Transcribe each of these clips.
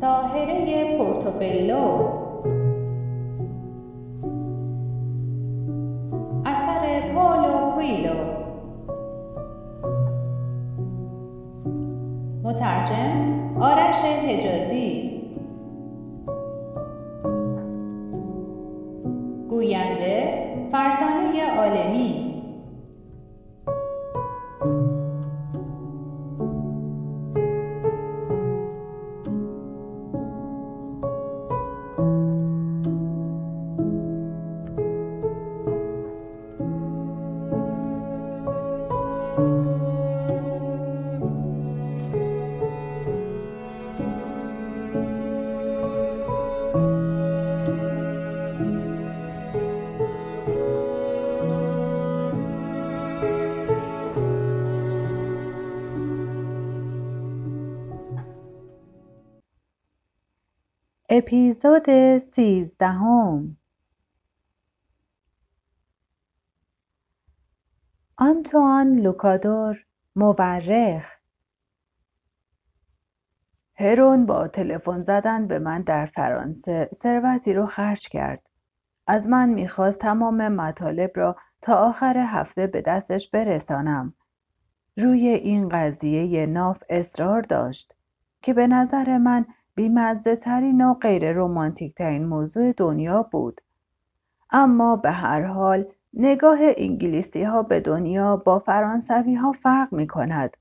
ساهره پورتوبلو. اثر پولو کویلو. مترجم آرش حجازی. اپیزود سیزدهم آنتوان لوکادور مورخ هرون با تلفن زدن به من در فرانسه ثروتی رو خرج کرد. از من می‌خواست تمام مطالب را تا آخر هفته به دستش برسانم. روی این قضیه ناف اصرار داشت که به نظر من بیمزه ترین و غیر رومانتیک ترین موضوع دنیا بود. اما به هر حال نگاه انگلیسی ها به دنیا با فرانسوی ها فرق می کند.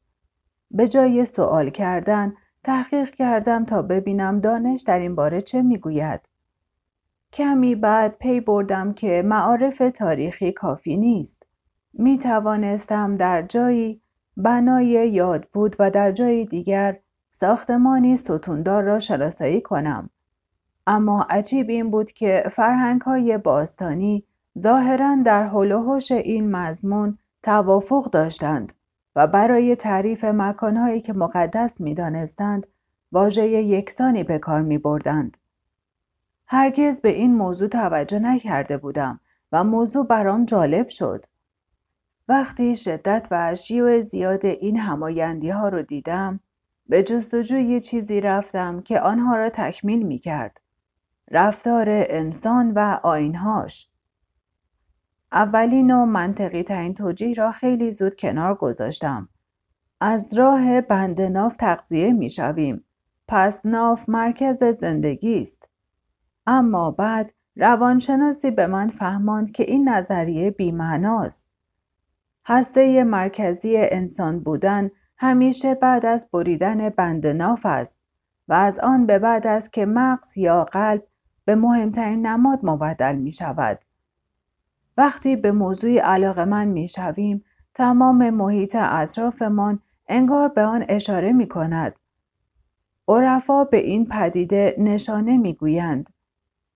به جای سوال کردن تحقیق کردم تا ببینم دانش در این باره چه می‌گوید. کمی بعد پی بردم که معارف تاریخی کافی نیست. می توانستم در جایی بنای یاد بود و در جای دیگر ساختمانی ستوندار را شناسایی کنم. اما عجیب این بود که فرهنگ های باستانی ظاهرا در حول این مضمون توافق داشتند و برای تعریف مکانهایی که مقدس می دانستند واژه یکسانی به کار می بردند. هرگز به این موضوع توجه نکرده بودم و موضوع برام جالب شد. وقتی شدت و شیوع زیاد این همایندی ها رو دیدم به جستجوی چیزی رفتم که آنها را تکمیل می کرد. رفتار انسان و آینهاش. اولین و منطقی ترین توجیه را خیلی زود کنار گذاشتم. از راه بند ناف تقضیه می شویم. پس ناف مرکز زندگی است. اما بعد روانشناسی به من فهماند که این نظریه بیمعناست. هسته مرکزی انسان بودن همیشه بعد از بریدن بند ناف است و از آن به بعد است که مغز یا قلب به مهمترین نماد مبدل می شود. وقتی به موضوعی علاقه من می شویم، تمام محیط اطرافمان انگار به آن اشاره می کند. عرفا به این پدیده نشانه می گویند.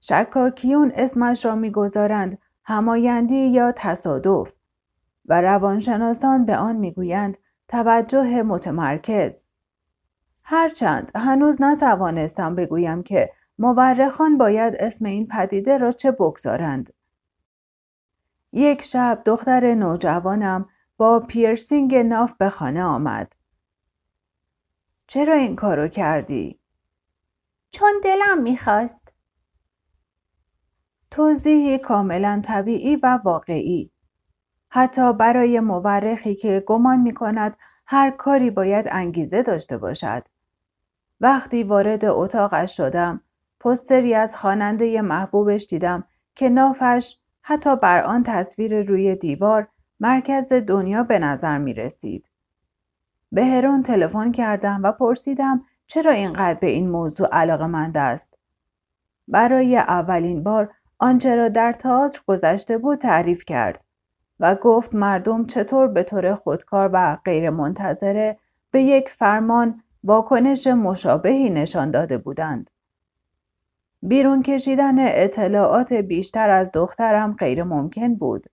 شکاکیون اسمش را می‌گذارند همایندی یا تصادف و روانشناسان به آن می‌گویند توجه متمرکز هرچند هنوز نتوانستم بگویم که مورخان باید اسم این پدیده را چه بگذارند یک شب دختر نوجوانم با پیرسینگ ناف به خانه آمد چرا این کارو کردی؟ چون دلم می‌خواست. توضیحی کاملا طبیعی و واقعی. حتی برای مورخی که گمان می کند هر کاری باید انگیزه داشته باشد. وقتی وارد اتاقش شدم، پستری از خواننده محبوبش دیدم که نافش حتی بر آن تصویر روی دیوار مرکز دنیا به نظر می رسید. به هرون تلفن کردم و پرسیدم چرا اینقدر به این موضوع علاقه مند است. برای اولین بار آنچه را در تئاتر گذشته بود تعریف کرد و گفت مردم چطور به طور خودکار و غیر منتظره به یک فرمان واکنش مشابهی نشان داده بودند. بیرون کشیدن اطلاعات بیشتر از دخترم غیر ممکن بود.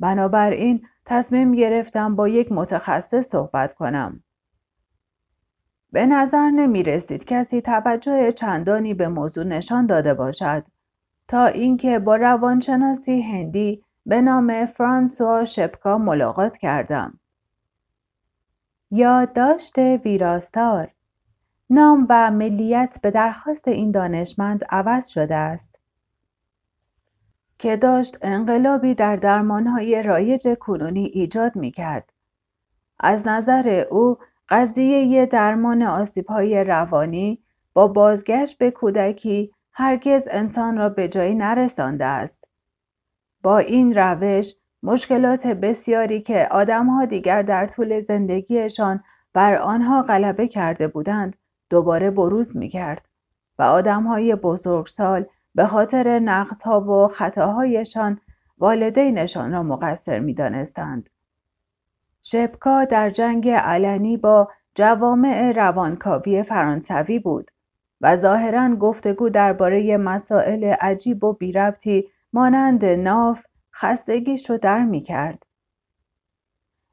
بنابراین تصمیم گرفتم با یک متخصص صحبت کنم. به نظر نمی رسید کسی توجه چندانی به موضوع نشان داده باشد تا اینکه با روانشناسی هندی به نام فرانسوا شپکا ملاقات کردم. یادداشت ویراستار نام و ملیت به درخواست این دانشمند عوض شده است. که داشت انقلابی در درمانهای رایج کنونی ایجاد می کرد. از نظر او قضیه درمان آسیبهای روانی با بازگشت به کودکی هرگز انسان را به جایی نرسانده است. با این روش مشکلات بسیاری که آدمها دیگر در طول زندگیشان بر آنها غلبه کرده بودند دوباره بروز می کرد و آدمهای بزرگسال به خاطر نقصها و خطاهایشان والدینشان را مقصر می دانستند. شبکا در جنگ علنی با جوامع روانکاوی فرانسوی بود و ظاهرا گفتگو درباره مسائل عجیب و بیربطی مانند ناف خستگیش رو در می کرد.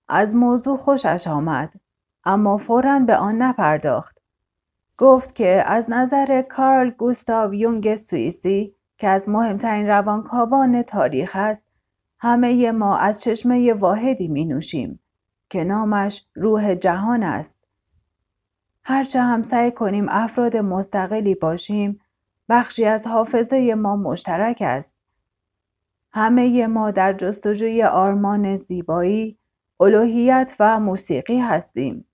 از موضوع خوشش آمد اما فورا به آن نپرداخت. گفت که از نظر کارل گوستاو یونگ سوئیسی که از مهمترین روانکاوان تاریخ است همه ما از چشمه واحدی می نوشیم که نامش روح جهان است. هرچه هم سعی کنیم افراد مستقلی باشیم بخشی از حافظه ما مشترک است. همه ما در جستجوی آرمان زیبایی، الوهیت و موسیقی هستیم.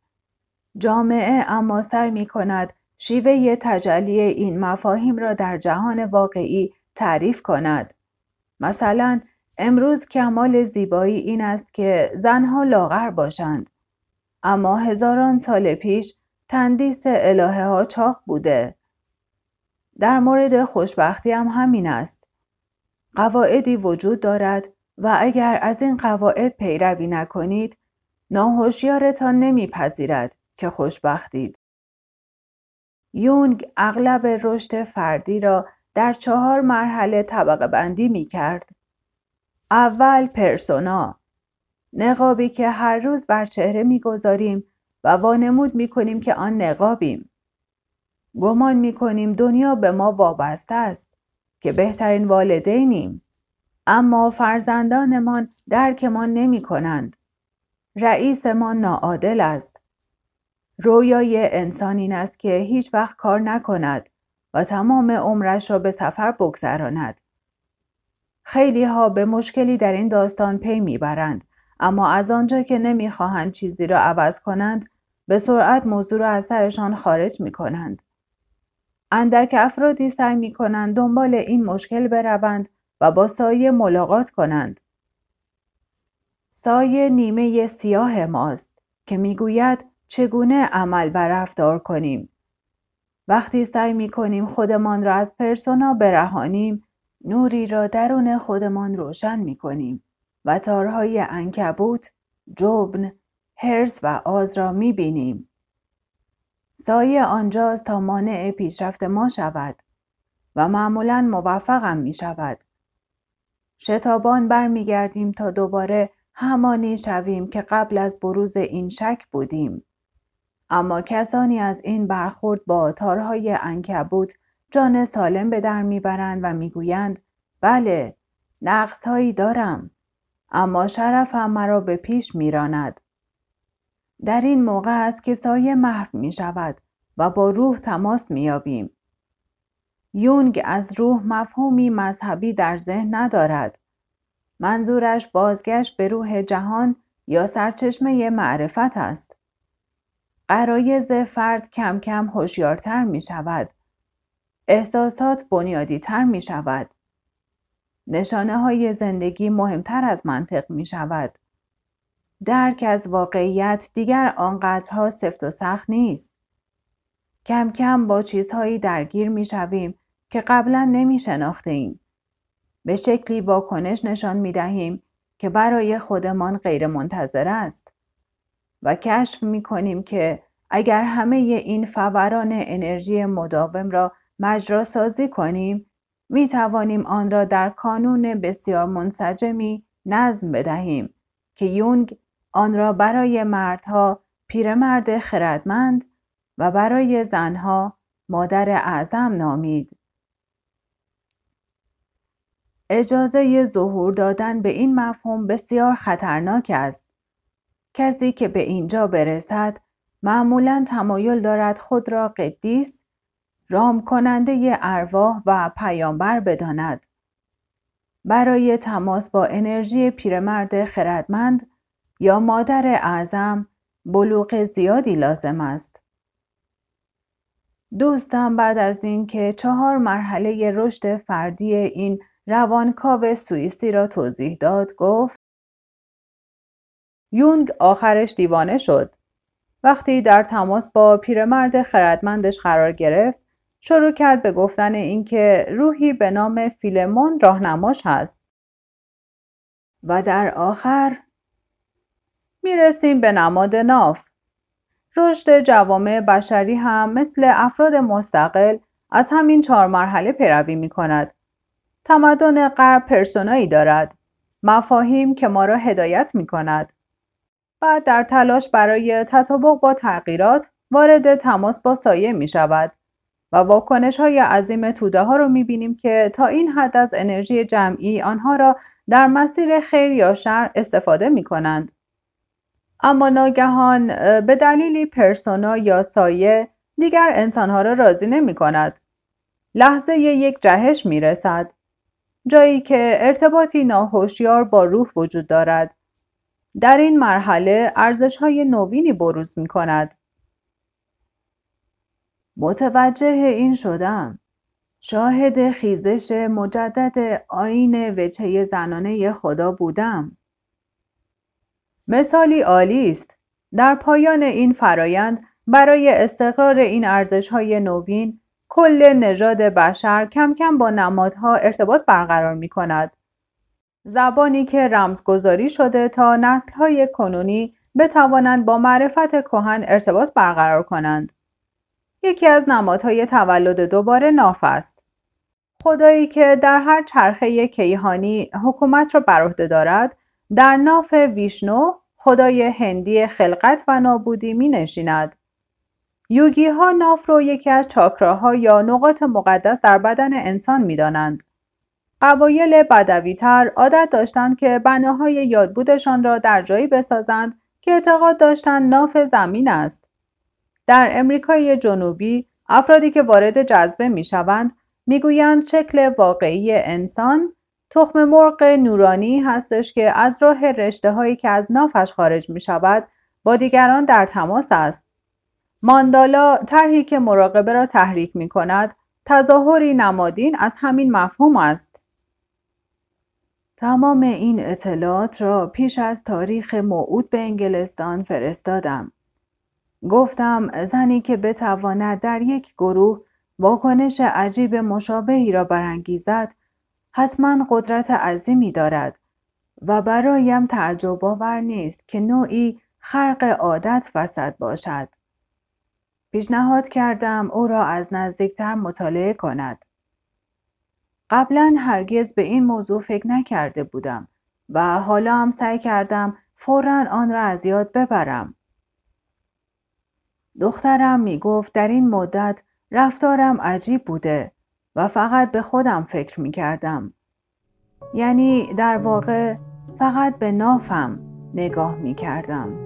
جامعه اما سعی می کند شیوه تجلی این مفاهیم را در جهان واقعی تعریف کند. مثلا امروز کمال زیبایی این است که زنها لاغر باشند. اما هزاران سال پیش تندیس الهه ها چاق بوده. در مورد خوشبختی هم همین است. قواعدی وجود دارد و اگر از این قواعد پیروی نکنید ناهوشیارتان نمیپذیرد که خوشبختید. یونگ اغلب رشد فردی را در چهار مرحله طبقه بندی می کرد. اول پرسونا نقابی که هر روز بر چهره می‌گذاریم و وانمود می کنیم که آن نقابیم. گمان می کنیم دنیا به ما وابسته است که بهترین والدینیم. اما فرزندانمان درکمان نمی کنند. رئیسمان ناعادل است. رویای انسان این است که هیچ وقت کار نکند و تمام عمرش را به سفر بگذراند. خیلی ها به مشکلی در این داستان پی می‌برند اما از آنجا که نمی‌خواهند چیزی را عوض کنند به سرعت موضوع را از سرشان خارج می کنند. اندک افرادی سعی می کنند دنبال این مشکل بروند و با سایه ملاقات کنند. سایه نیمه سیاه ماست که می‌گوید چگونه عمل بر رفتار کنیم. وقتی سعی می کنیم خودمان را از پرسونا برهانیم نوری را درون خودمان روشن می کنیم و تارهای انکبوت، جبن، هرس و آز را می بینیم. سایه آنجاست تا مانع پیشرفت ما شود و معمولا موفقم می شود. شتابان برمیگردیم تا دوباره همانی شویم که قبل از بروز این شک بودیم. اما کسانی از این برخورد با تارهای انکبوت جان سالم به در می‌برند و می‌گویند بله نقصهایی دارم اما شرفم مرا به پیش میراند در این موقع است که سایه محو می شود و با روح تماس میابیم. یونگ از روح مفهومی مذهبی در ذهن ندارد. منظورش بازگشت به روح جهان یا سرچشمه معرفت است. قرایز فرد کم کم هوشیارتر می شود. احساسات بنیادی تر می شود. نشانه های زندگی مهمتر از منطق می شود. درک از واقعیت دیگر آنقدرها سفت و سخت نیست. کم کم با چیزهایی درگیر می شویم که قبلا نمی شناخته به شکلی واکنش نشان می دهیم که برای خودمان غیر منتظر است. و کشف می کنیم که اگر همه این فوران انرژی مداوم را مجرا سازی کنیم می توانیم آن را در کانون بسیار منسجمی نظم بدهیم که یونگ آن را برای مردها پیرمرد خردمند و برای زنها مادر اعظم نامید. اجازه ظهور دادن به این مفهوم بسیار خطرناک است. کسی که به اینجا برسد معمولا تمایل دارد خود را قدیس، رام کننده ارواح و پیامبر بداند. برای تماس با انرژی پیرمرد خردمند یا مادر اعظم بلوغ زیادی لازم است. دوستم بعد از اینکه چهار مرحله رشد فردی این روانکاو سوئیسی را توضیح داد گفت یونگ آخرش دیوانه شد. وقتی در تماس با پیرمرد خردمندش قرار گرفت شروع کرد به گفتن اینکه روحی به نام فیلمون راهنماش هست و در آخر می‌رسیم به نماد ناف رشد جوامع بشری هم مثل افراد مستقل از همین چهار مرحله پیروی می کند. تمدن غرب پرسونایی دارد. مفاهیم که ما را هدایت می کند. بعد در تلاش برای تطابق با تغییرات وارد تماس با سایه می شود و واکنش های عظیم توده ها رو می بینیم که تا این حد از انرژی جمعی آنها را در مسیر خیر یا شر استفاده می کنند. اما ناگهان به دلیلی پرسونا یا سایه دیگر انسانها را راضی نمی کند. لحظه یک جهش می رسد. جایی که ارتباطی ناهوشیار با روح وجود دارد. در این مرحله ارزش های نوینی بروز می کند. متوجه این شدم. شاهد خیزش مجدد آین وجهه زنانه خدا بودم. مثالی عالی است. در پایان این فرایند برای استقرار این ارزش های نوین کل نژاد بشر کم کم با نمادها ارتباط برقرار می کند. زبانی که رمزگذاری شده تا نسلهای کنونی بتوانند با معرفت کهن ارتباط برقرار کنند. یکی از نمادهای تولد دوباره ناف است. خدایی که در هر چرخه کیهانی حکومت را بر عهده دارد در ناف ویشنو خدای هندی خلقت و نابودی می نشیند. یوگی ها ناف رو یکی از چاکراها یا نقاط مقدس در بدن انسان می دانند. قبایل بدویتر عادت داشتند که بناهای یادبودشان را در جایی بسازند که اعتقاد داشتند ناف زمین است. در امریکای جنوبی افرادی که وارد جذبه می شوند می گویند شکل واقعی انسان تخم مرغ نورانی هستش که از راه رشته هایی که از نافش خارج می شود با دیگران در تماس است. ماندالا طرحی که مراقبه را تحریک می کند تظاهری نمادین از همین مفهوم است. تمام این اطلاعات را پیش از تاریخ موعود به انگلستان فرستادم. گفتم زنی که بتواند در یک گروه واکنش عجیب مشابهی را برانگیزد حتما قدرت عظیمی دارد و برایم تعجب آور نیست که نوعی خرق عادت وسط باشد. پیشنهاد کردم او را از نزدیکتر مطالعه کند. قبلا هرگز به این موضوع فکر نکرده بودم و حالا هم سعی کردم فورا آن را از یاد ببرم. دخترم می گفت در این مدت رفتارم عجیب بوده و فقط به خودم فکر می کردم. یعنی در واقع فقط به نافم نگاه می کردم.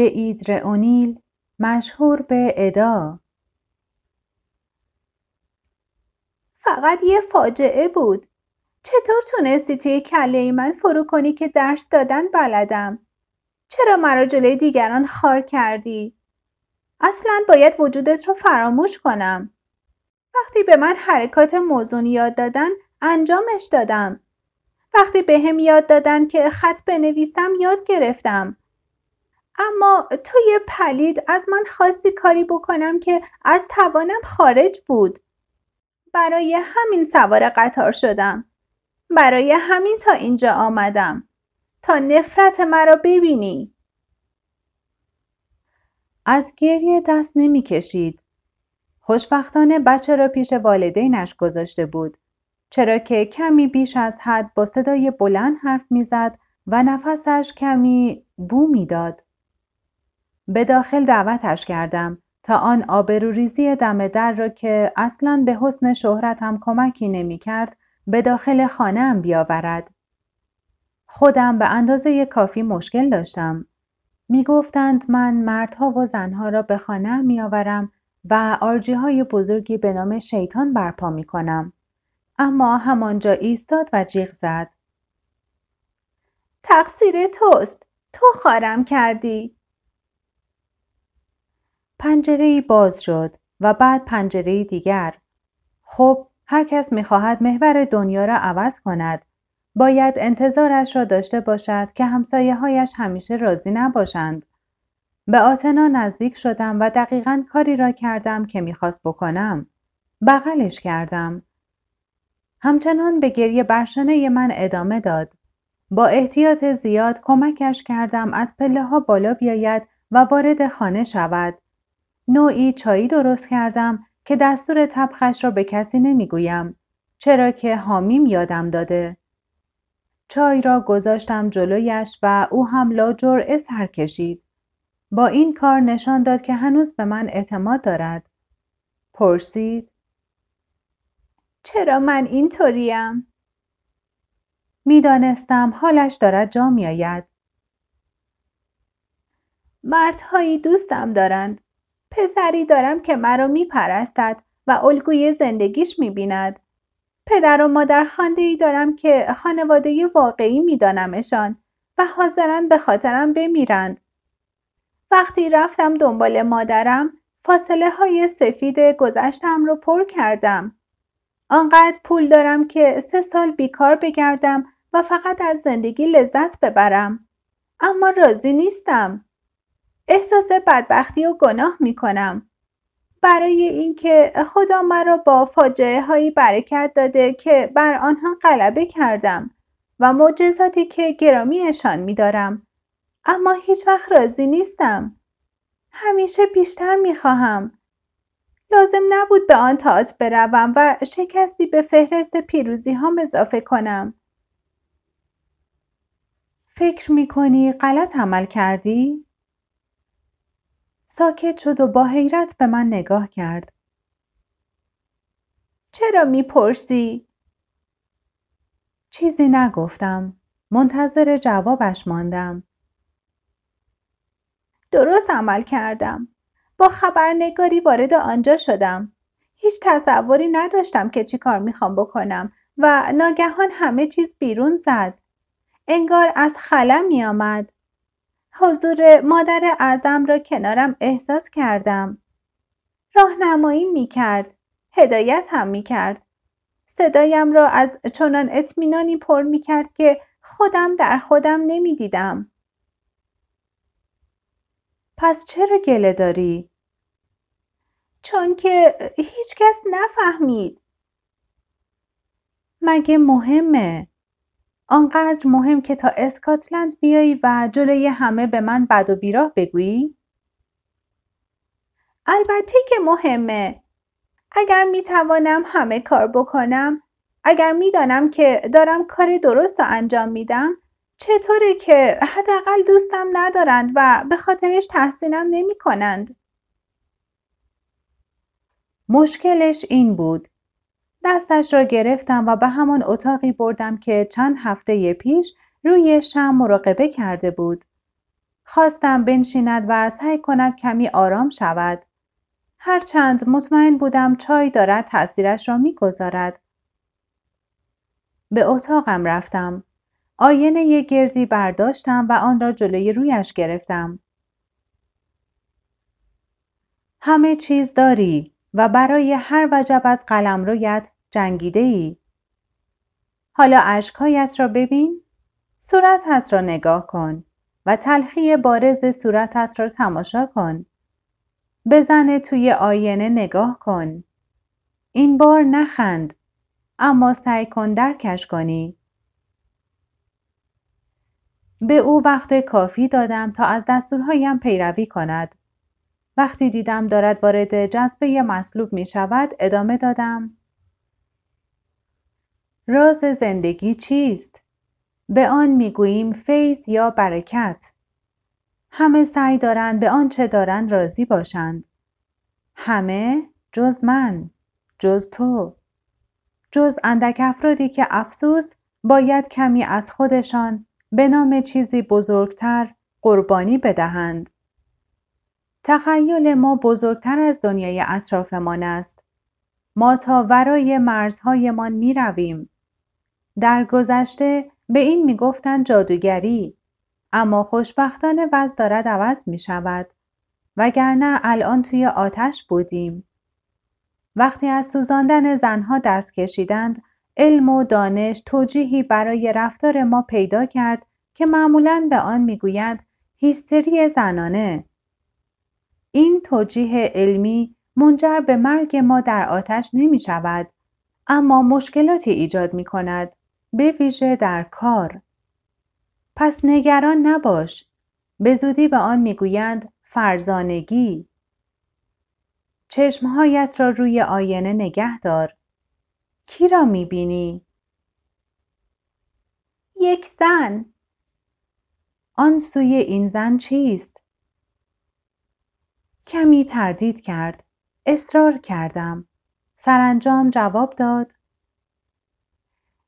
دئیدر اونیل مشهور به ادا فقط یه فاجعه بود. چطور تونستی توی کله من فرو کنی که درس دادن بلدم؟ چرا مرا جلوی دیگران خار کردی؟ اصلا باید وجودت رو فراموش کنم. وقتی به من حرکات موزون یاد دادن انجامش دادم. وقتی به هم یاد دادن که خط بنویسم یاد گرفتم. اما توی پلید از من خواستی کاری بکنم که از توانم خارج بود. برای همین سوار قطار شدم. برای همین تا اینجا آمدم. تا نفرت مرا ببینی از گریه دست نمی کشید. خوشبختانه بچه را پیش والدینش گذاشته بود چرا که کمی بیش از حد با صدای بلند حرف می‌زد و نفسش کمی بو می‌داد. به داخل دعوتش کردم تا آن آبروریزی دم در را که اصلا به حسن شهرتم کمکی نمی کرد به داخل خانه بیاورد. خودم به اندازه کافی مشکل داشتم. می گفتند من مردها و زنها را به خانه می آورم و آرجی های بزرگی به نام شیطان برپا می کنم. اما همانجا ایستاد و جیغ زد. تقصیر توست. تو خارم کردی. پنجره باز شد و بعد پنجره دیگر. خب هر کس می‌خواهد محور دنیا را عوض کند. باید انتظارش را داشته باشد که همسایه هایش همیشه راضی نباشند. به آتنا نزدیک شدم و دقیقا کاری را کردم که می‌خواست بکنم. بغلش کردم. همچنان به گریه برشانه من ادامه داد. با احتیاط زیاد کمکش کردم از پله ها بالا بیاید و وارد خانه شود. نوعی چایی درست کردم که دستور تبخش را به کسی نمی‌گویم چرا که حامیم یادم داده. چای را گذاشتم جلویش و او هم لاجرعه سر کشید. با این کار نشان داد که هنوز به من اعتماد دارد. پرسید چرا من اینطوریم؟ می‌دانستم حالش دارد جا میآید. مردهایی دوستم دارند. پسری دارم که مرا میپرستد و الگوی زندگیش می‌بیند. پدر و مادر خانده ای دارم که خانواده واقعی میدانمشان و حاضرن به خاطرم بمیرند. وقتی رفتم دنبال مادرم فاصله های سفید گذشتم رو پر کردم. آنقدر پول دارم که سه سال بیکار بگردم و فقط از زندگی لذت ببرم. اما راضی نیستم. احساس بدبختی و گناه می کنم. برای اینکه خدا مرا با فاجعه هایی برکت داده که بر آنها غلبه کردم و معجزاتی که گرامیشان می دارم. اما هیچ وقت راضی نیستم. همیشه بیشتر می خواهم. لازم نبود به آن تاعت بروم و شکستی به فهرست پیروزی هم اضافه کنم. فکر می کنی غلط عمل کردی؟ ساکت شد و با حیرت به من نگاه کرد. چرا می‌پرسی؟ چیزی نگفتم. منتظر جوابش ماندم. درست عمل کردم. با خبرنگاری وارد آنجا شدم. هیچ تصوری نداشتم که چی کار می‌خوام بکنم و ناگهان همه چیز بیرون زد. انگار از خلم می آمد. حضور مادر اعظم را کنارم احساس کردم. راهنمایی می کرد. هدایت هم می کرد. صدایم را از چنان اطمینانی پر می کرد که خودم در خودم نمی دیدم. پس چرا گله داری؟ چون که هیچ کس نفهمید. مگه مهمه؟ آنقدر مهم که تا اسکاتلند بیایی و جلوی همه به من بد و بیراه بگویی؟ البته که مهمه. اگر می توانم همه کار بکنم، اگر می‌دانم که دارم کار درست رو انجام میدم، چطوره که حداقل دوستم ندارند و به خاطرش تحسینم نمی کنند؟ مشکلش این بود دستش را گرفتم و به همان اتاقی بردم که چند هفته پیش روی شم مراقبه کرده بود. خواستم بنشیند و سعی کند کمی آرام شود. هرچند مطمئن بودم چای دارد تاثیرش را می‌گذارد. به اتاقم رفتم. آینه گردی برداشتم و آن را جلوی رویش گرفتم. همه چیز داری و برای هر وجب از قلم رویت جنگیده ای. حالا عشقهایت را ببین، صورتت را نگاه کن و تلخی بارز صورتت را تماشا کن. بزن توی آینه نگاه کن. این بار نخند اما سعی کن درکش کنی. به او وقت کافی دادم تا از دستورهایم پیروی کند. وقتی دیدم دارد وارد جذبه مصلوب می شود ادامه دادم. راز زندگی چیست؟ به آن می‌گوییم فیض یا برکت. همه سعی دارند به آنچه دارند راضی باشند. همه جز من، جز تو. جز اندک افرادی که افسوس باید کمی از خودشان به نام چیزی بزرگتر قربانی بدهند. تخیل ما بزرگتر از دنیای اطرافمان است. ما تا ورای مرزهایمان می رویم. در گذشته به این می گفتن جادوگری اما خوشبختانه وضع دارد عوض می شود وگرنه الان توی آتش بودیم. وقتی از سوزاندن زنها دست کشیدند علم و دانش توجیهی برای رفتار ما پیدا کرد که معمولا به آن می‌گویند هیستری زنانه. این توجیه علمی منجر به مرگ ما در آتش نمی شود اما مشکلاتی ایجاد می کند به ویژه در کار. پس نگران نباش. به زودی به آن می‌گویند فرزانگی. چشمهایت را روی آینه نگه دار. کی را می‌بینی؟ یک زن. آن سوی این زن چیست؟ کمی تردید کرد. اصرار کردم. سرانجام جواب داد.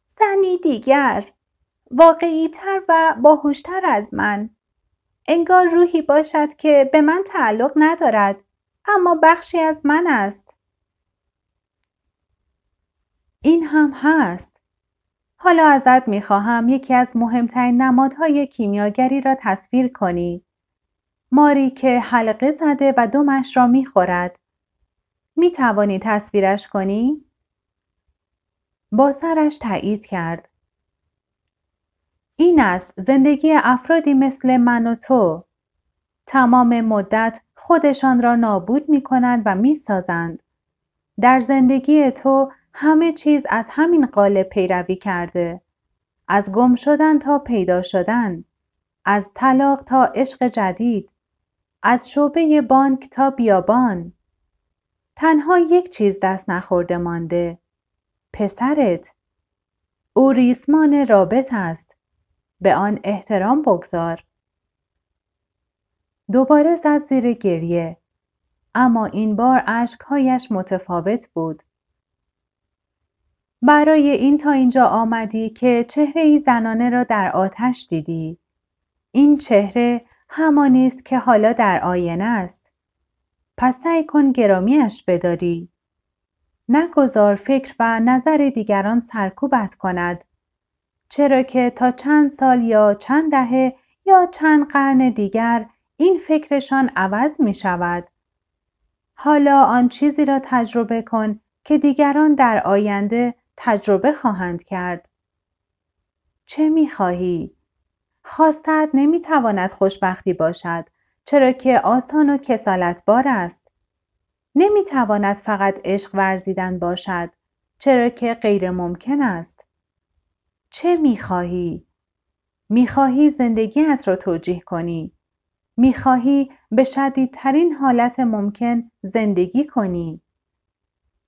زنی دیگر. واقعی تر و باهوشتر از من. انگار روحی باشد که به من تعلق ندارد اما بخشی از من است. این هم هست. حالا ازت می‌خواهم یکی از مهمترین نمادهای کیمیاگری را تصویر کنی. ماری که حلقه زده و دمش را می‌خورد. می توانی تصویرش کنی؟ با سرش تایید کرد. این است زندگی افرادی مثل من و تو. تمام مدت خودشان را نابود می کنند و می سازند. در زندگی تو همه چیز از همین قالب پیروی کرده. از گم شدن تا پیدا شدن. از طلاق تا عشق جدید. از شعبه بانک تا بیابان. تنها یک چیز دست نخورده مانده. پسرت. او ریسمان رابط است. به آن احترام بگذار. دوباره زد زیر گریه. اما این بار اشکهایش متفاوت بود. برای این تا اینجا آمدی که چهره ای زنانه را در آتش دیدی. این چهره همانی است که حالا در آینه است. پس سعی کن گرامیش بداری. نگذار فکر و نظر دیگران سرکوبت کند. چرا که تا چند سال یا چند دهه یا چند قرن دیگر این فکرشان عوض می شود. حالا آن چیزی را تجربه کن که دیگران در آینده تجربه خواهند کرد. چه می خواهی؟ خواستت نمی تواند خوشبختی باشد چرا که آسان و کسالت بار است. نمی تواند فقط عشق ورزیدن باشد چرا که غیر ممکن است. چه می خواهی؟ می خواهی زندگیت را توجیه کنی. می خواهی به شدیدترین حالت ممکن زندگی کنی.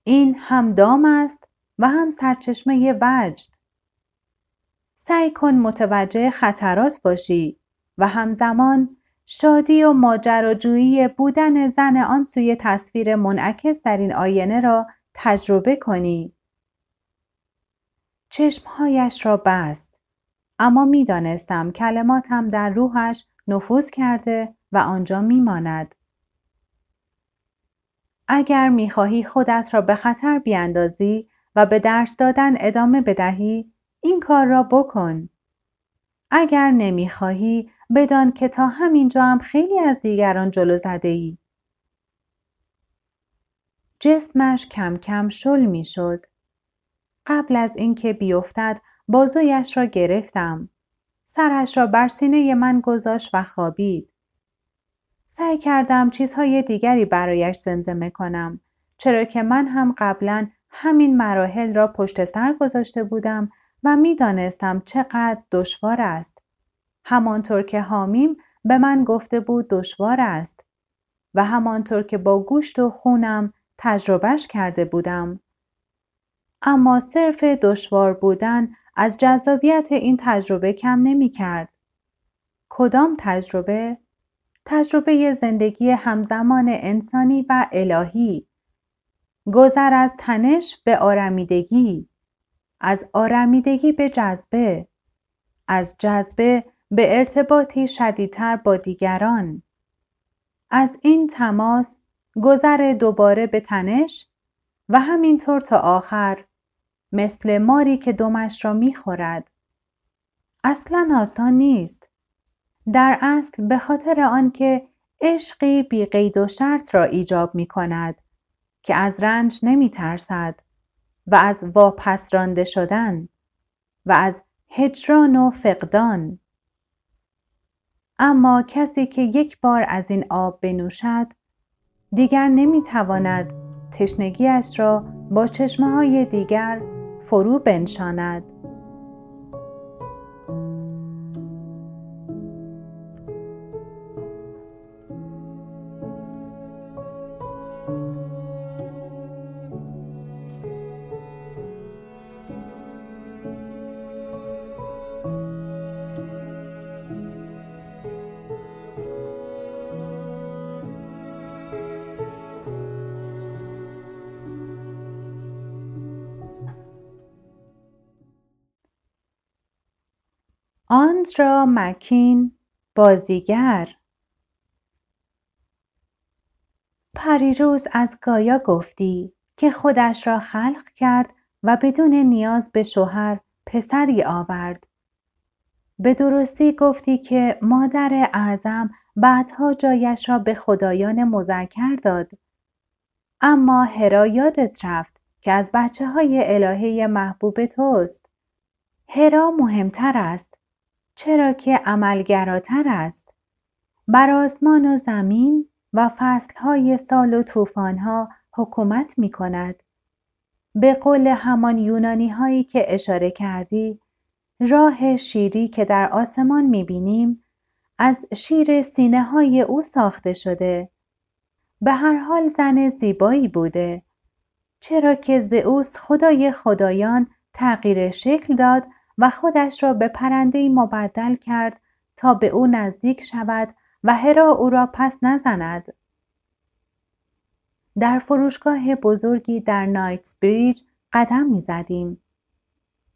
این هم دام است و هم سرچشمه وجد. سعی کن متوجه خطرات باشی و همزمان شادی و ماجراجویی بودن زن آن سوی تصویر منعکس در این آینه را تجربه کنی. چشمهایش را بست. اما می‌دانستم کلماتم در روحش نفوذ کرده و آنجا میماند. اگر می‌خواهی خودت را به خطر بیاندازی و به درس دادن ادامه بدهی این کار را بکن. اگر نمی‌خواهی بدان که تا همینجا هم خیلی از دیگران جلو زده ای. جسمش کم کم شل می شد. قبل از اینکه بیفتد بازویش را گرفتم. سرش را بر سینه من گذاشت و خوابید. سعی کردم چیزهای دیگری برایش زمزمه کنم چرا که من هم قبلا همین مراحل را پشت سر گذاشته بودم و می‌دانستم چقدر دشوار است. همانطور که حامیم به من گفته بود دشوار است و همانطور که با گوشت و خونم تجربهش کرده بودم. اما صرف دشوار بودن از جذابیت این تجربه کم نمی کرد. کدام تجربه؟ تجربه زندگی همزمان انسانی و الهی. گذر از تنش به آرمیدگی. از آرمیدگی به جذبه. از جذبه به ارتباطی شدیدتر با دیگران. از این تماس گذر دوباره به تنش و همینطور تا آخر مثل ماری که دمش را می‌خورد. اصلا آسان نیست. در اصل به خاطر آنکه عشقی بی قید و شرط را ایجاب می کند که از رنج نمی ترسد و از واپس رانده شدن و از هجران و فقدان. اما کسی که یک بار از این آب بنوشد دیگر نمی تواند تشنگیش را با چشمه های دیگر فرو بنشاند. مکین بازیگر پریروز از گایا گفتی که خودش را خلق کرد و بدون نیاز به شوهر پسری آورد. به درستی گفتی که مادر اعظم بعدها جایش را به خدایان مذکر داد. اما هرا یادت رفت که از بچه های الهه محبوب توست. هرا مهمتر است چرا که عملگراتر است. بر آسمان و زمین و فصلهای سال و طوفانها حکومت می کند. به قول همان یونانی هایی که اشاره کردی، راه شیری که در آسمان می بینیم از شیر سینه های او ساخته شده. به هر حال زن زیبایی بوده. چرا که زئوس خدای خدایان تغییر شکل داد و خودش را به پرنده مبدل کرد تا به او نزدیک شود و هرا او را پس نزند. در فروشگاه بزرگی در نایتس بریج قدم می زدیم.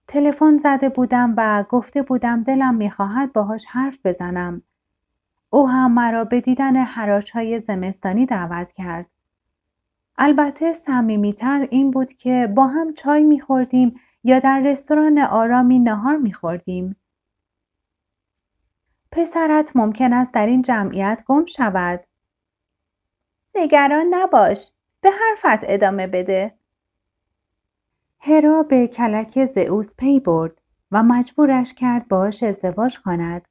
تلفن زده بودم و گفته بودم دلم می‌خواهد باهاش حرف بزنم. او هم مرا به دیدن حراج های زمستانی دعوت کرد. البته صمیمیتر این بود که با هم چای میخوردیم یا در رستوران آرامی نهار میخوردیم. پسرت ممکن است در این جمعیت گم شود. نگران نباش. به حرفت ادامه بده. هرا به کلک زئوس پی برد و مجبورش کرد باش ازدواج کند.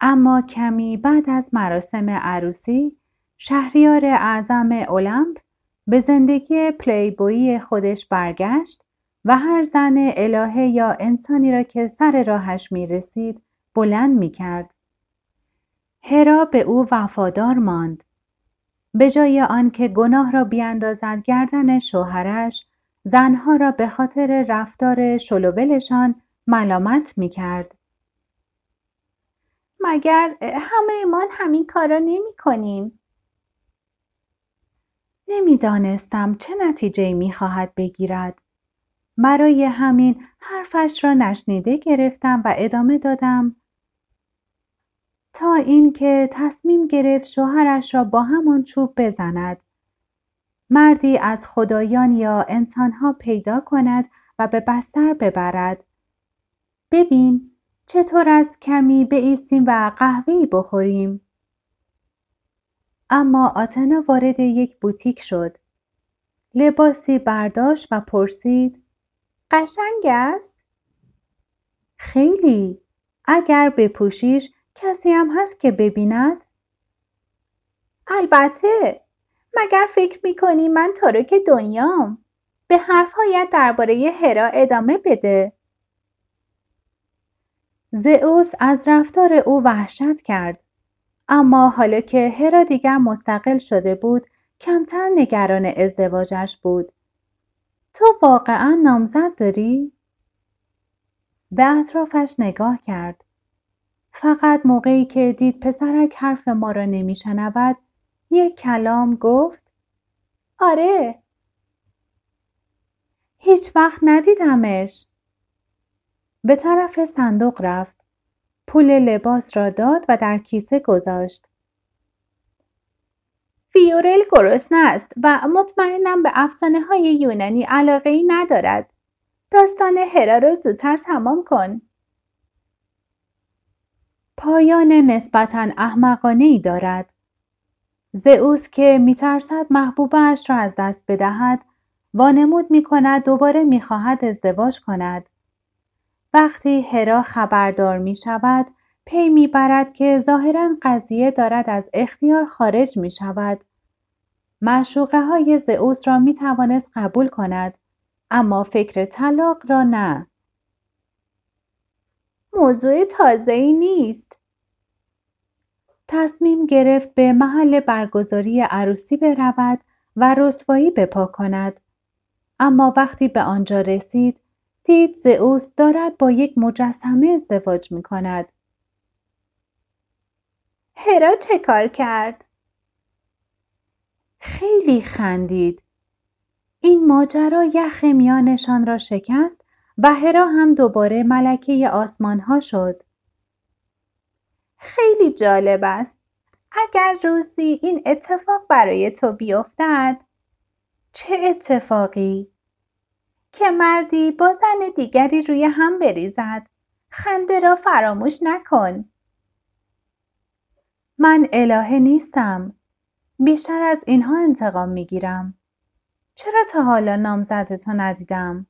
اما کمی بعد از مراسم عروسی شهریار اعظم اولمپ به زندگی پلیبویی خودش برگشت و هر زن الهه یا انسانی را که سر راهش می رسید بلند می کرد. هرا به او وفادار ماند. به جای آنکه گناه را بیاندازد گردن شوهرش زنها را به خاطر رفتار شلوبلشان ملامت می کرد. مگر همه ما همین کارا نمی کنیم؟ نمی‌دانستم چه نتیجه می خواهد بگیرد. برای همین حرفش را نشنیده گرفتم و ادامه دادم. تا اینکه تصمیم گرفت شوهرش را با همان چوب بزند. مردی از خدایان یا انسانها پیدا کند و به بستر ببرد. ببین چطور است کمی بایستیم و قهوه‌ای بخوریم. اما آتنا وارد یک بوتیک شد. لباسی برداشت و پرسید قشنگ است؟ خیلی. اگر بپوشیش کسی هم هست که ببیند؟ البته. مگر فکر می‌کنی من تارک دنیام؟ به حرفهایت درباره هرا ادامه بده. زئوس از رفتار او وحشت کرد. اما حالا که هرا دیگر مستقل شده بود کمتر نگران ازدواجش بود. تو واقعا نامزد داری؟ به اطرافش نگاه کرد. فقط موقعی که دید پسرک حرف ما را نمیشنود یک کلام گفت آره هیچ وقت ندیدمش به طرف صندوق رفت پول لباس را داد و در کیسه گذاشت ویورل گرسنه است و مطمئنم به افسانه های یونانی علاقه ای ندارد. داستان هرا را زودتر تمام کن. پایان نسبتا احمقانه ای دارد. زئوس که میترسد محبوبش را از دست بدهد وانمود می کند دوباره می خواهد ازدواج کند. وقتی هرا خبردار می شود پی می برد که ظاهرا قضیه دارد از اختیار خارج می شود. معشوقه های زئوس را می توانست قبول کند اما فکر طلاق را نه. موضوع تازه ای نیست. تصمیم گرفت به محل برگزاری عروسی برود و رسوایی بپا کند. اما وقتی به آنجا رسید دید زئوس دارد با یک مجسمه ازدواج می کند. هرا چه کار کرد؟ خیلی خندید. این ماجرا یخ میانشان را شکست و هرا هم دوباره ملکه آسمان ها شد. خیلی جالب است. اگر روزی این اتفاق برای تو بیفتد چه اتفاقی؟ که مردی با زن دیگری روی هم بریزد. خنده را فراموش نکن. من الهه نیستم. بیشتر از اینها انتقام می‌گیرم. چرا تا حالا نامزدتو ندیدم؟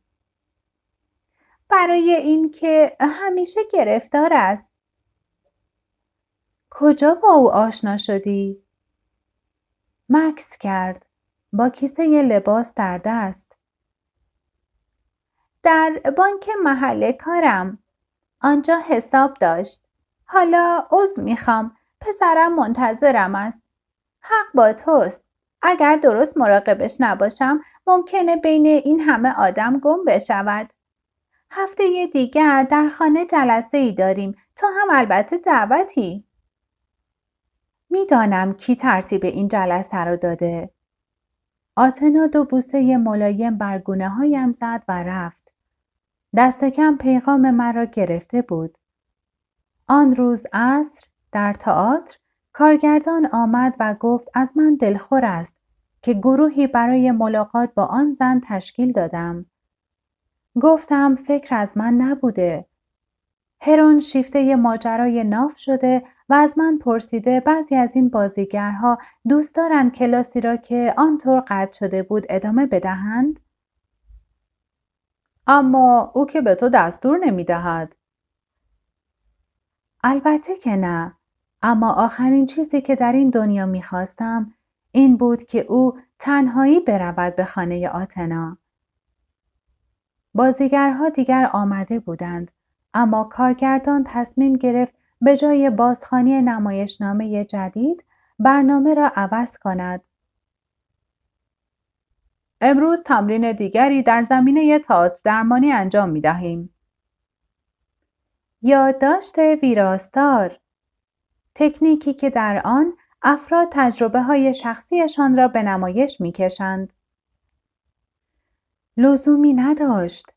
برای اینکه همیشه گرفتار است. کجا با او آشنا شدی؟ مکس کرد با کیسه لباس در دست. در بانک محل کارم. آنجا حساب داشت. حالا عضو می‌خوام. پسرم منتظرم است. حق با توست. اگر درست مراقبش نباشم ممکنه بین این همه آدم گم بشود. هفته دیگر در خانه جلسه ای داریم تو هم البته دعوتی. می‌دانم کی ترتیب این جلسه رو داده. آتنا دو بوسه ملایم بر گونه هایم زد و رفت. دست کم پیغام مرا گرفته بود. آن روز عصر در تئاتر کارگردان آمد و گفت از من دلخور است که گروهی برای ملاقات با آن زن تشکیل دادم. گفتم فکر از من نبوده. هرون شیفته ماجرای ناف شده و از من پرسیده بعضی از این بازیگرها دوست دارند کلاسی را که آنطور قطع شده بود ادامه بدهند؟ اما او که به تو دستور نمی دهد. البته که نه. اما آخرین چیزی که در این دنیا می خواستم این بود که او تنهایی برود به خانه آتنا. بازیگرها دیگر آمده بودند اما کارگردان تصمیم گرفت به جای بازخانی نمایشنامه جدید برنامه را عوض کند. امروز تمرین دیگری در زمینه تئاتر درمانی انجام می دهیم. یادداشت ویراستار تکنیکی که در آن افراد تجربه های شخصیشان را به نمایش می کشند. لزومی نداشت.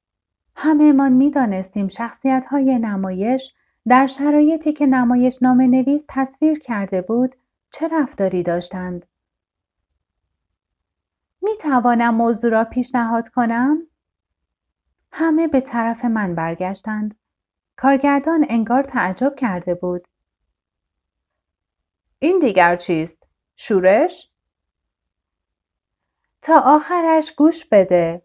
همه من می دانستیم شخصیت های نمایش در شرایطی که نمایش نام نویس تصویر کرده بود چه رفتاری داشتند؟ می توانم موضوع را پیشنهاد کنم؟ همه به طرف من برگشتند. کارگردان انگار تعجب کرده بود. این دیگر چیست؟ شورش؟ تا آخرش گوش بده.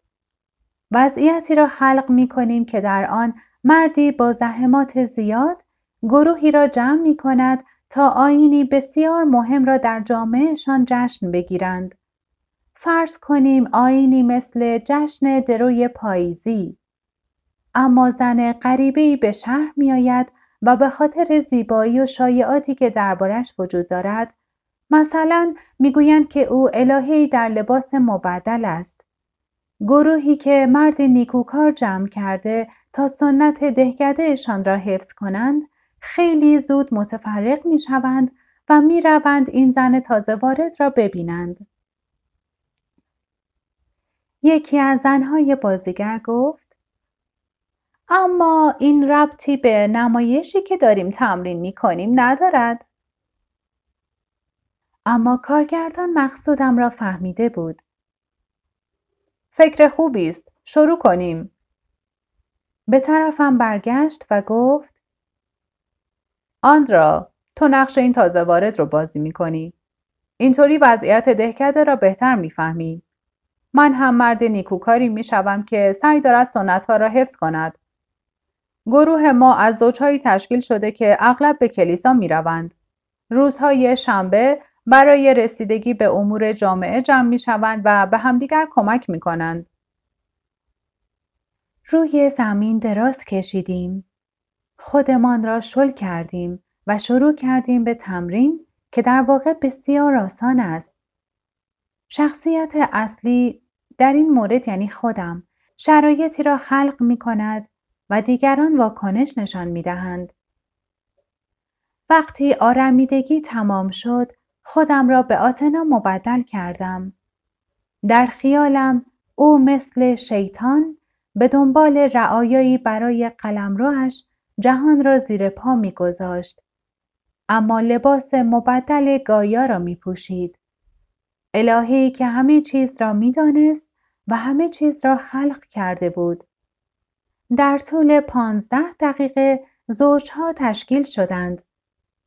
وضعیتی را خلق می کنیم که در آن مردی با زحمات زیاد گروهی را جمع می کند تا آینی بسیار مهم را در جامعهشان جشن بگیرند. فرض کنیم آینی مثل جشن دروی پاییزی. اما زن غریبهای به شهر می آید و به خاطر زیبایی و شایعاتی که دربارش وجود دارد مثلا می‌گویند که او الههی در لباس مبدل است گروهی که مرد نیکوکار جمع کرده تا سنت دهکدهشان را حفظ کنند خیلی زود متفرق می شوند و می روند این زن تازه وارد را ببینند. یکی از زنهای بازیگر گفت اما این ربطی به نمایشی که داریم تمرین می کنیم ندارد. اما کارگردان مقصودم را فهمیده بود. فکر خوبی است. شروع کنیم. به طرفم برگشت و گفت آندرا تو نقش این تازه وارد رو بازی می کنی. اینطوری وضعیت دهکده را بهتر می‌فهمی. من هم مرد نیکوکاری می شوم که سعی دارد سنت ها را حفظ کند. گروه ما از زوجهایی تشکیل شده که اغلب به کلیسا می روند. روزهای شنبه برای رسیدگی به امور جامعه جمع می شوند و به همدیگر کمک می کنند. روی زمین دراز کشیدیم. خودمان را شل کردیم و شروع کردیم به تمرین که در واقع بسیار آسان است. شخصیت اصلی در این مورد یعنی خودم شرایطی را خلق می کند و دیگران واکنش نشان می دهند. وقتی آرمیدگی تمام شد خودم را به آتنا مبدل کردم. در خیالم او مثل شیطان به دنبال رعایایی برای قلمروش جهان را زیر پا میگذاشت اما لباس مبدل گایا را می پوشید. الهی که همه چیز را می‌دانست و همه چیز را خلق کرده بود. در طول پانزده دقیقه زوجها تشکیل شدند.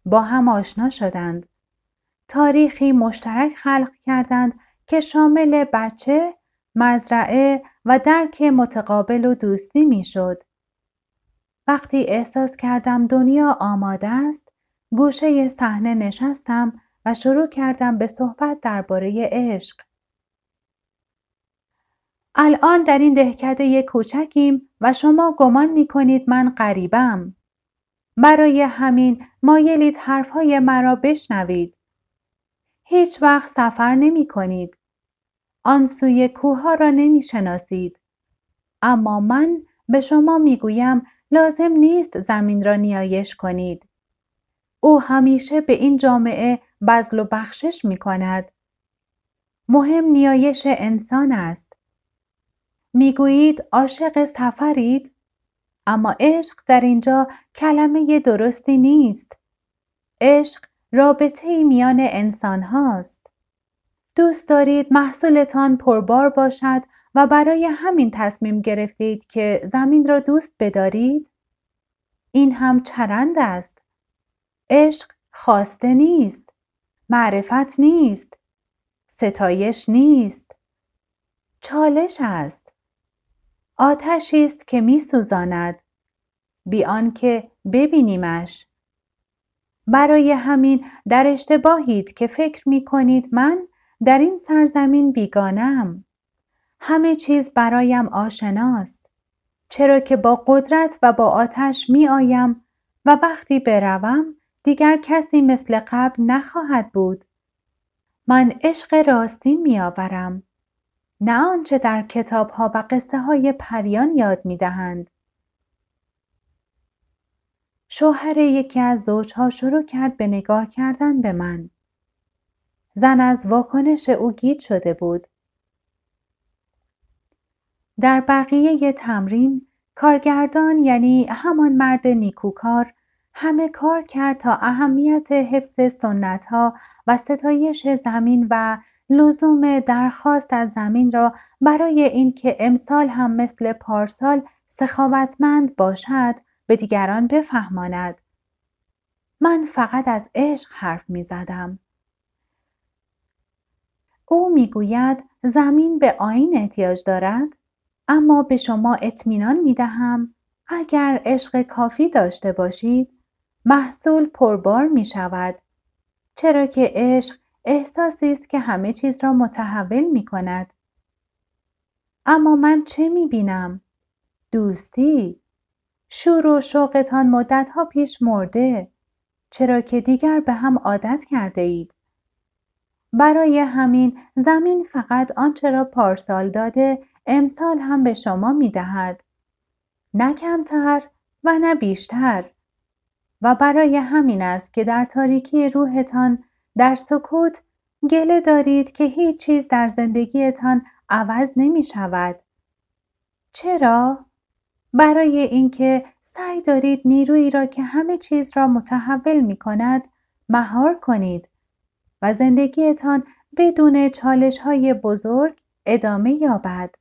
با هم آشنا شدند. تاریخی مشترک خلق کردند که شامل بچه، مزرعه و درک متقابل و دوستی می‌شد. وقتی احساس کردم دنیا آماده است، گوشه صحنه نشستم و شروع کردم به صحبت درباره عشق. الان در این دهکده کوچکیم و شما گمان می کنید من غریبم. برای همین مایلید حرفهای مرا بشنوید. هیچ وقت سفر نمی کنید. آن سوی کوه را نمی شناسید. اما من به شما می گویم لازم نیست زمین را نیایش کنید. او همیشه به این جامعه بزل و بخشش می کند. مهم نیایش انسان است. می‌گویید عاشق سفرید اما عشق در اینجا کلمه درستی نیست. عشق رابطه میان انسان هاست. دوست دارید محصولتان پربار باشد و برای همین تصمیم گرفتید که زمین را دوست بدارید؟ این هم چرند است. عشق خواسته نیست. معرفت نیست. ستایش نیست. چالش است. آتشی است که می سوزاند. بی آنکه ببینیمش. برای همین در اشتباهید که فکر می کنید من در این سرزمین بیگانم. همه چیز برایم آشناست. چرا که با قدرت و با آتش می آیم و وقتی بروم دیگر کسی مثل قبل نخواهد بود. من عشق راستین می آورم. نه آنچه در کتاب ها و قصه های پریان یاد می دهند. شوهر یکی از زوجها شروع کرد به نگاه کردن به من. زن از واکنش او گیت شده بود. در بقیه تمرین کارگردان یعنی همان مرد نیکوکار همه کار کرد تا اهمیت حفظ سنت ها و ستایش زمین و لزوم درخواست از زمین را برای اینکه امسال هم مثل پارسال سخاوتمند باشد به دیگران بفهماند. من فقط از عشق حرف می زدم. او می‌گوید زمین به آین احتیاج دارد اما به اطمینان اطمینان می دهم اگر عشق کافی داشته باشید محصول پربار می شود چرا که عشق احساسی است که همه چیز را متحول می کند. اما من چه می بینم؟ دوستی. شور و شوقتان مدتها پیش مرده چرا که دیگر به هم عادت کرده اید برای همین زمین فقط آنچه را پارسال داده امسال هم به شما می دهد. نه کمتر و نه بیشتر. و برای همین است که در تاریکی روحتان در سکوت گله دارید که هیچ چیز در زندگیتان عوض نمی شود. چرا؟ برای اینکه سعی دارید نیرویی را که همه چیز را متحول می کند مهار کنید و زندگیتان بدون چالش های بزرگ ادامه یابد.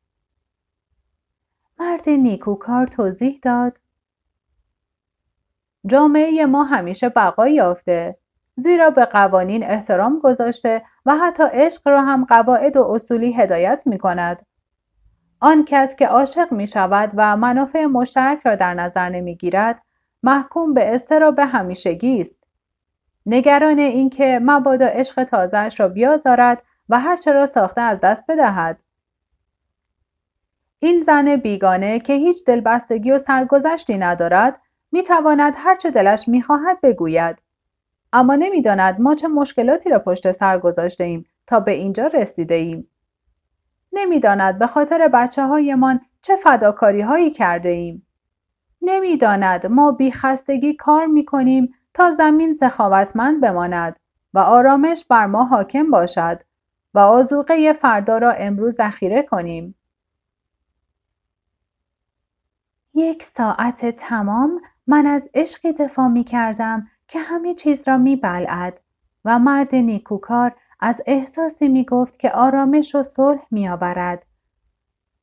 مرد نیکوکار توضیح داد جامعه ما همیشه بقا یافته زیرا به قوانین احترام گذاشته و حتی عشق را هم قواعد و اصولی هدایت می کند. آن کس که عاشق می شود و منافع مشترک را در نظر نمی گیرد محکوم به استراب همیشگی است. نگران اینکه مبادا عشق تازهش را بیازارد و هرچه را ساخته از دست بدهد. این زن بیگانه که هیچ دلبستگی و سرگذشتی ندارد می تواند هرچه دلش می خواهد بگوید. اما نمی‌داند ما چه مشکلاتی را پشت سر گذاشته ایم تا به اینجا رسیده ایم. نمی‌داند به خاطر بچه هایمان چه فداکاری هایی کرده ایم. نمی‌داند ما بی خستگی کار می کنیم تا زمین سخاوتمند بماند و آرامش بر ما حاکم باشد و آزوقه فردا را امروز ذخیره کنیم. یک ساعت تمام من از عشقی دفاع می کردم که همه چیز را می بلعد و مرد نیکوکار از احساسی می گفت که آرامش و صلح می آورد.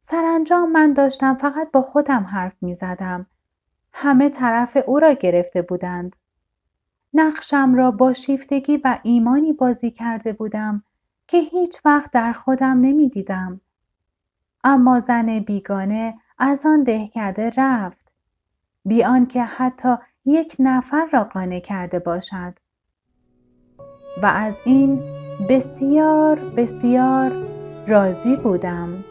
سرانجام من داشتم فقط با خودم حرف می زدم. همه طرف او را گرفته بودند. نقشم را با شیفتگی و ایمانی بازی کرده بودم که هیچ وقت در خودم نمی دیدم. اما زن بیگانه از آن دهکده رفت. بیان که حتی یک نفر را قانع کرده باشد. و از این بسیار بسیار راضی بودم.